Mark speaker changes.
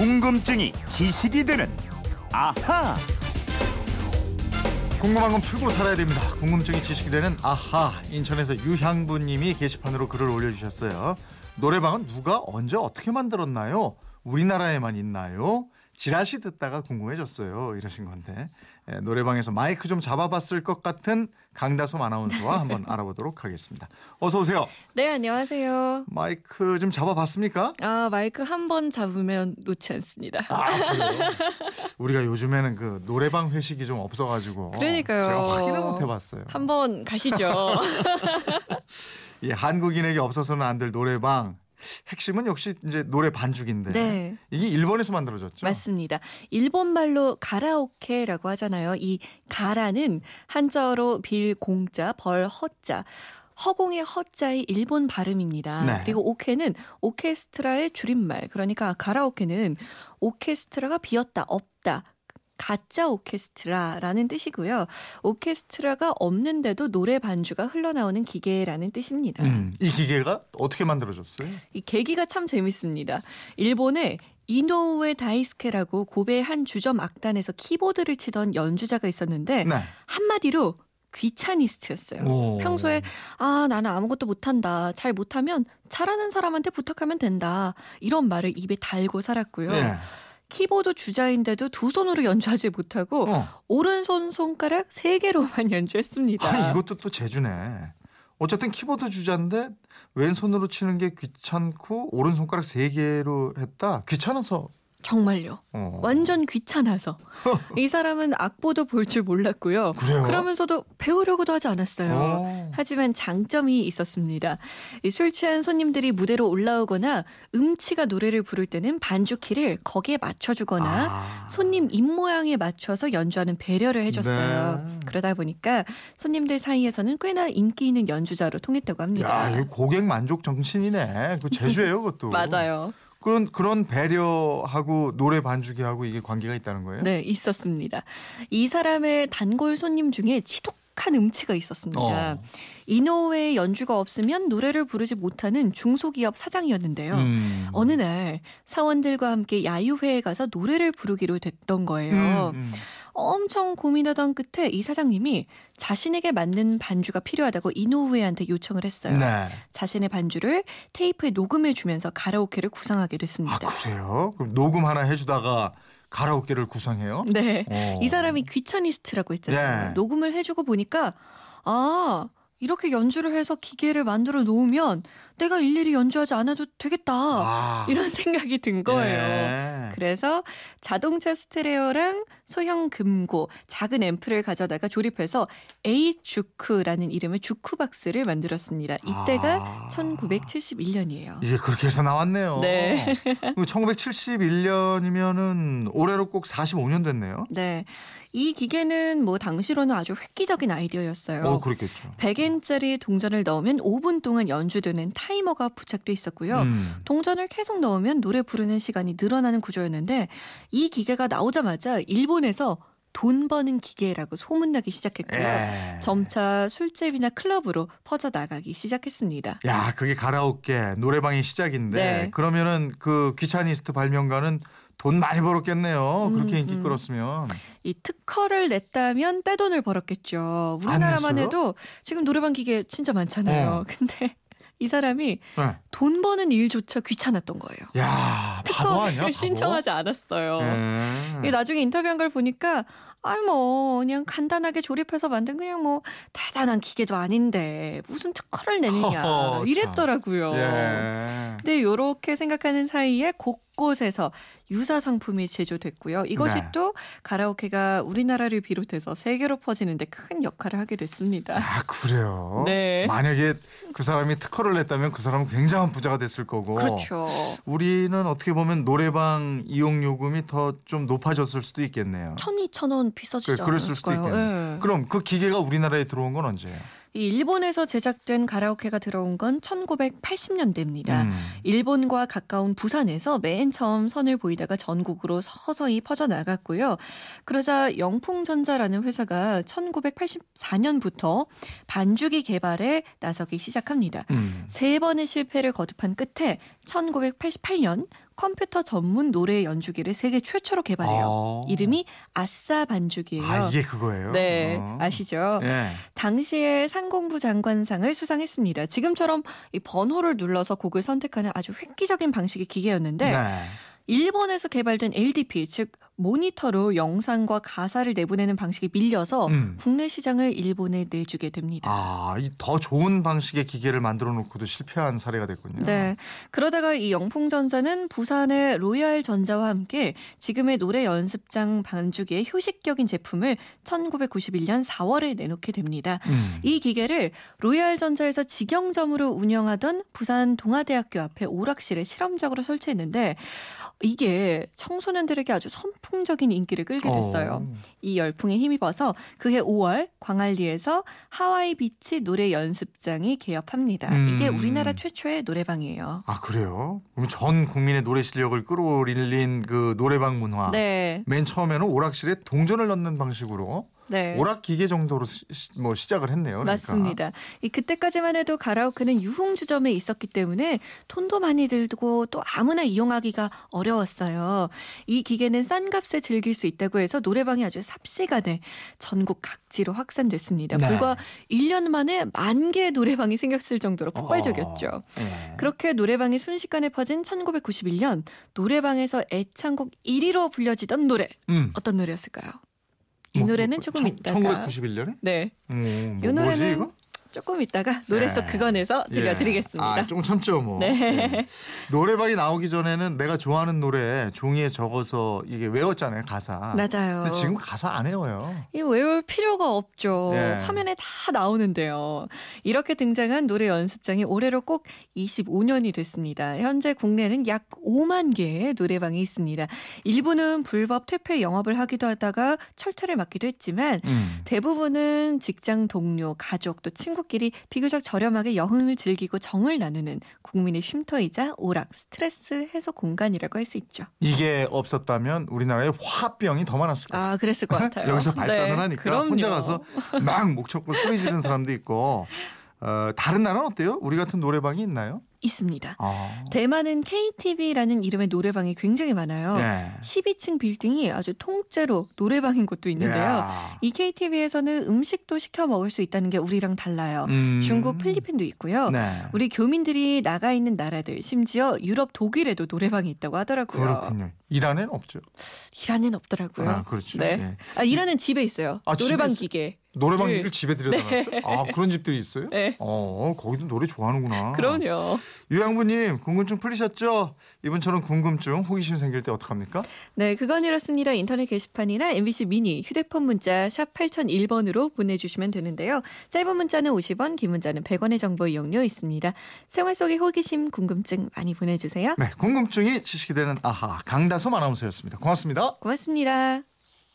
Speaker 1: 궁금증이 지식이 되는 아하.
Speaker 2: 궁금한 건 풀고 살아야 됩니다. 궁금증이 지식이 되는 아하 인천에서 유향부님이 게시판으로 글을 올려주셨어요. 노래방은 누가 언제 어떻게 만들었나요? 우리나라에만 있나요? 지라시 듣다가 궁금해졌어요. 이러신 건데 예, 노래방에서 마이크 좀 잡아봤을 것 같은 강다솜 아나운서와 한번 알아보도록 하겠습니다. 어서 오세요.
Speaker 3: 네, 안녕하세요.
Speaker 2: 마이크 좀 잡아봤습니까?
Speaker 3: 아, 마이크 한 번 잡으면 놓지 않습니다.
Speaker 2: 아, 그래요? 우리가 요즘에는 그 노래방 회식이 좀 없어가지고
Speaker 3: 그러니까요.
Speaker 2: 제가 확인을 못 해봤어요.
Speaker 3: 한번 가시죠.
Speaker 2: 이 한국인에게 없어서는 안 될 노래방 핵심은 역시 이제 노래 반죽인데
Speaker 3: 네.
Speaker 2: 이게 일본에서 만들어졌죠.
Speaker 3: 맞습니다. 일본 말로 가라오케라고 하잖아요. 이 가라는 한자어로 빌 공자 벌 허자 허공의 허자의 일본 발음입니다.
Speaker 2: 네.
Speaker 3: 그리고 오케는 오케스트라의 줄임말. 그러니까 가라오케는 오케스트라가 비었다, 없다. 가짜 오케스트라라는 뜻이고요. 오케스트라가 없는데도 노래 반주가 흘러나오는 기계라는 뜻입니다.
Speaker 2: 음, 이 기계가 어떻게 만들어졌어요?
Speaker 3: 이 계기가 참 재밌습니다. 일본에 이노우에 다이스케라고 고베 한 주점 악단에서 키보드를 치던 연주자가 있었는데
Speaker 2: 네.
Speaker 3: 한마디로 귀차니스트였어요.
Speaker 2: 오.
Speaker 3: 평소에 아 나는 아무것도 못한다. 잘 못하면 잘하는 사람한테 부탁하면 된다. 이런 말을 입에 달고 살았고요.
Speaker 2: 예.
Speaker 3: 키보드 주자인데도 두 손으로 연주하지 못하고
Speaker 2: 어.
Speaker 3: 오른손 손가락 세 개로만 연주했습니다.
Speaker 2: 아, 이것도 또 재주네. 어쨌든 키보드 주자인데 왼손으로 치는 게 귀찮고 오른 손가락 세 개로 했다. 귀찮아서.
Speaker 3: 정말요.
Speaker 2: 어.
Speaker 3: 완전 귀찮아서 이 사람은 악보도 볼 줄 몰랐고요.
Speaker 2: 그래요?
Speaker 3: 러면서도 배우려고도 하지 않았어요.
Speaker 2: 어.
Speaker 3: 하지만 장점이 있었습니다. 이술 취한 손님들이 무대로 올라오거나 음치가 노래를 부를 때는 반주 키를 거기에 맞춰주거나
Speaker 2: 아.
Speaker 3: 손님 입 모양에 맞춰서 연주하는 배려를 해줬어요.
Speaker 2: 네.
Speaker 3: 그러다 보니까 손님들 사이에서는 꽤나 인기 있는 연주자로 통했다고 합니다.
Speaker 2: 야, 고객 만족 정신이네. 그 재주예요, 그것도.
Speaker 3: 맞아요.
Speaker 2: 그런 그런 배려하고 노래 반주기 하고 이게 관계가 있다는 거예요?
Speaker 3: 네, 있었습니다. 이 사람의 단골 손님 중에 지독 한 음치가 있었습니다.
Speaker 2: 어.
Speaker 3: 이노우의 연주가 없으면 노래를 부르지 못하는 중소기업 사장이었는데요.
Speaker 2: 음.
Speaker 3: 어느 날 사원들과 함께 야유회에 가서 노래를 부르기로 됐던 거예요.
Speaker 2: 음, 음.
Speaker 3: 엄청 고민하던 끝에 이 사장님이 자신에게 맞는 반주가 필요하다고 이노우에한테 요청을 했어요.
Speaker 2: 네.
Speaker 3: 자신의 반주를 테이프에 녹음해 주면서 가라오케를 구상하게 됐습니다.
Speaker 2: 아 그래요? 그럼 녹음 하나 해주다가 가라오케를 구성해요?
Speaker 3: 네.
Speaker 2: 어.
Speaker 3: 이 사람이 귀차니스트라고 했잖아요.
Speaker 2: 예.
Speaker 3: 녹음을 해주고 보니까 아 이렇게 연주를 해서 기계를 만들어 놓으면 내가 일일이 연주하지 않아도 되겠다
Speaker 2: 아.
Speaker 3: 이런 생각이 든 거예요.
Speaker 2: 예.
Speaker 3: 그래서 자동차 스테레오랑 소형 금고, 작은 앰프를 가져다가 조립해서 A 주크라는 이름의 주크박스를 만들었습니다. 이때가
Speaker 2: 아.
Speaker 3: 1971년이에요.
Speaker 2: 이게 그렇게 해서 나왔네요.
Speaker 3: 네.
Speaker 2: 1971년이면은 올해로 꼭 45년 됐네요.
Speaker 3: 네. 이 기계는 뭐 당시로는 아주 획기적인 아이디어였어요.
Speaker 2: 어, 그렇겠죠.
Speaker 3: 100엔짜리 동전을 넣으면 5분 동안 연주되는 타 이머가 부착돼 있었고요.
Speaker 2: 음.
Speaker 3: 동전을 계속 넣으면 노래 부르는 시간이 늘어나는 구조였는데 이 기계가 나오자마자 일본에서 돈 버는 기계라고 소문나기 시작했고요.
Speaker 2: 예.
Speaker 3: 점차 술집이나 클럽으로 퍼져나가기 시작했습니다.
Speaker 2: 야, 그게 가라오케 노래방의 시작인데
Speaker 3: 네.
Speaker 2: 그러면은 그 귀차니스트 발명가는 돈 많이 벌었겠네요. 그렇게
Speaker 3: 음,
Speaker 2: 인기
Speaker 3: 음.
Speaker 2: 끌었으면.
Speaker 3: 이 특허를 냈다면 떼돈을 벌었겠죠. 우리나라만? 해도 지금 노래방 기계 진짜 많잖아요.
Speaker 2: 어.
Speaker 3: 근데 이 사람이
Speaker 2: 네.
Speaker 3: 돈 버는 일조차 귀찮았던 거예요.
Speaker 2: 야?
Speaker 3: 특허를
Speaker 2: 바보?
Speaker 3: 신청하지 않았어요.
Speaker 2: 예.
Speaker 3: 이게 나중에 인터뷰한 걸 보니까 아이 뭐 그냥 간단하게 조립해서 만든 그냥 뭐 대단한 기계도 아닌데 무슨 특허를 내느냐. 이랬더라고요.
Speaker 2: 예.
Speaker 3: 근데 요렇게 생각하는 사이에 곳 곳에서 유사 상품이 제조됐고요. 이것이
Speaker 2: 네.
Speaker 3: 또 가라오케가 우리나라를 비롯해서 세계로 퍼지는데 큰 역할을 하게 됐습니다.
Speaker 2: 아, 그래요?
Speaker 3: 네.
Speaker 2: 만약에 그 사람이 특허를 냈다면 그 사람은 굉장한 부자가 됐을 거고.
Speaker 3: 그렇죠.
Speaker 2: 우리는 어떻게 보면 노래방 이용 요금이 더 좀 높아졌을 수도 있겠네요.
Speaker 3: 천, 이천 원 비싸지지
Speaker 2: 그래, 그랬을 수도? 있겠네요.
Speaker 3: 예.
Speaker 2: 그럼 그 기계가 우리나라에 들어온 건 언제예요?
Speaker 3: 이 일본에서 제작된 가라오케가 들어온 건 1980년대입니다.
Speaker 2: 음.
Speaker 3: 일본과 가까운 부산에서 맨 처음 선을 보이다가 전국으로 서서히 퍼져나갔고요. 그러자 영풍전자라는 회사가 1984년부터 반주기 개발에 나서기 시작합니다.
Speaker 2: 음.
Speaker 3: 세 번의 실패를 거듭한 끝에 1988년 컴퓨터 전문 노래 연주기를 세계 최초로 개발해요.
Speaker 2: 아.
Speaker 3: 이름이 아싸 반주기예요.
Speaker 2: 아 이게 그거예요?
Speaker 3: 네,
Speaker 2: 어.
Speaker 3: 아시죠?
Speaker 2: 예.
Speaker 3: 당시에 상공부 장관상을 수상했습니다. 지금처럼 이 번호를 눌러서 곡을 선택하는 아주 획기적인 방식의 기계였는데
Speaker 2: 네.
Speaker 3: 일본에서 개발된 LDP 즉 모니터로 영상과 가사를 내보내는 방식이 밀려서
Speaker 2: 음.
Speaker 3: 국내 시장을 일본에 내주게 됩니다.
Speaker 2: 아, 이 더 좋은 방식의 기계를 만들어 놓고도 실패한 사례가 됐군요.
Speaker 3: 네. 그러다가 이 영풍전자는 부산의 로얄 전자와 함께 지금의 노래 연습장 반주기의 효시적인 제품을 1991년 4월에 내놓게 됩니다.
Speaker 2: 음.
Speaker 3: 이 기계를 로얄 전자에서 직영점으로 운영하던 부산 동아대학교 앞에 오락실에 실험적으로 설치했는데 이게 청소년들에게 아주 선풍적인 인기를 끌게 됐어요.
Speaker 2: 어.
Speaker 3: 이 열풍에 힘입어서 그해 5월 광안리에서 하와이 비치 노래 연습장이 개업합니다.
Speaker 2: 음.
Speaker 3: 이게 우리나라 최초의 노래방이에요.
Speaker 2: 아 그래요? 그럼 전 국민의 노래 실력을 끌어올린 그 노래방 문화.
Speaker 3: 네.
Speaker 2: 맨 처음에는 오락실에 동전을 넣는 방식으로
Speaker 3: 네.
Speaker 2: 오락 기계 정도로 시, 시- 뭐 시작을 했네요. 그러니까.
Speaker 3: 맞습니다. 이 그때까지만 해도 가라오케는 유흥주점에 있었기 때문에 돈도 많이 들고 또 아무나 이용하기가 어려웠어요. 이 기계는 싼 값에 즐길 수 있다고 해서 노래방이 아주 삽시간에 전국 각지로 확산됐습니다.
Speaker 2: 네.
Speaker 3: 불과 1년 만에 만 개의 노래방이 생겼을 정도로 폭발적이었죠.
Speaker 2: 어, 예.
Speaker 3: 그렇게 노래방이 순식간에 퍼진 1991년 노래방에서 애창곡 1위로 불려지던 노래
Speaker 2: 음.
Speaker 3: 어떤 노래였을까요? 이
Speaker 2: 뭐,
Speaker 3: 노래는
Speaker 2: 뭐,
Speaker 3: 조금
Speaker 2: 청-
Speaker 3: 있다가
Speaker 2: 1991년에?
Speaker 3: 네.
Speaker 2: 음,
Speaker 3: 이
Speaker 2: 뭐, 뭐지
Speaker 3: 노래는? 조금 있다가 노래 속
Speaker 2: 예.
Speaker 3: 그건에서
Speaker 2: 예.
Speaker 3: 들려드리겠습니다.
Speaker 2: 아, 조금 참죠, 뭐.
Speaker 3: 네.
Speaker 2: 예. 노래방이 나오기 전에는 내가 좋아하는 노래 종이에 적어서 이게 외웠잖아요, 가사.
Speaker 3: 맞아요.
Speaker 2: 근데 지금 가사 안 외워요.
Speaker 3: 이 외울 필요가 없죠.
Speaker 2: 예.
Speaker 3: 화면에 다 나오는데요. 이렇게 등장한 노래 연습장이 올해로 꼭 25년이 됐습니다. 현재 국내는 약 5만 개의 노래방이 있습니다. 일부는 불법 퇴폐 영업을 하기도 하다가 철퇴를 맞기도 했지만
Speaker 2: 음.
Speaker 3: 대부분은 직장 동료, 가족 또 친구 끼리 비교적 저렴하게 여흥을 즐기고 정을 나누는 국민의 쉼터이자 오락, 스트레스 해소 공간이라고 할 수 있죠.
Speaker 2: 이게 없었다면 우리나라에 화병이 더 많았을 거예요.
Speaker 3: 아, 그랬을 것 같아요.
Speaker 2: 여기서 발산을
Speaker 3: 네,
Speaker 2: 하니까
Speaker 3: 그럼요.
Speaker 2: 혼자 가서 막목 쳤고 소리 지르는 사람도 있고 어, 다른 나라는 어때요? 우리 같은 노래방이 있나요?
Speaker 3: 있습니다.
Speaker 2: 아.
Speaker 3: 대만은 KTV라는 이름의 노래방이 굉장히 많아요.
Speaker 2: 예.
Speaker 3: 12층 빌딩이 아주 통째로 노래방인 곳도 있는데요.
Speaker 2: 야.
Speaker 3: 이 KTV에서는 음식도 시켜 먹을 수 있다는 게 우리랑 달라요.
Speaker 2: 음.
Speaker 3: 중국, 필리핀도 있고요.
Speaker 2: 네.
Speaker 3: 우리 교민들이 나가 있는 나라들, 심지어 유럽, 독일에도 노래방이 있다고 하더라고요.
Speaker 2: 그렇군요. 이란에는 없죠.
Speaker 3: 이란은 없더라고요.
Speaker 2: 아, 그렇죠.
Speaker 3: 네.
Speaker 2: 예.
Speaker 3: 아, 이란은 집에 있어요.
Speaker 2: 아, 집에
Speaker 3: 노래방
Speaker 2: 있어요?
Speaker 3: 기계.
Speaker 2: 노래방
Speaker 3: 네.
Speaker 2: 기를 집에 들여다놨어요? 아, 그런 집들이 있어요?
Speaker 3: 네.
Speaker 2: 어, 거기도 노래 좋아하는구나.
Speaker 3: 그럼요.
Speaker 2: 유양부님, 궁금증 풀리셨죠? 이분처럼 궁금증, 호기심 생길 때 어떡합니까?
Speaker 3: 네, 그건 이렇습니다. 인터넷 게시판이나 MBC 미니 휴대폰 문자 샵 8001번으로 보내주시면 되는데요. 짧은 문자는 50원, 긴 문자는 100원의 정보 이용료 있습니다. 생활 속의 호기심, 궁금증 많이 보내주세요.
Speaker 2: 네, 궁금증이 지식이 되는 아하, 강다솜 아나운서였습니다. 고맙습니다.
Speaker 3: 고맙습니다.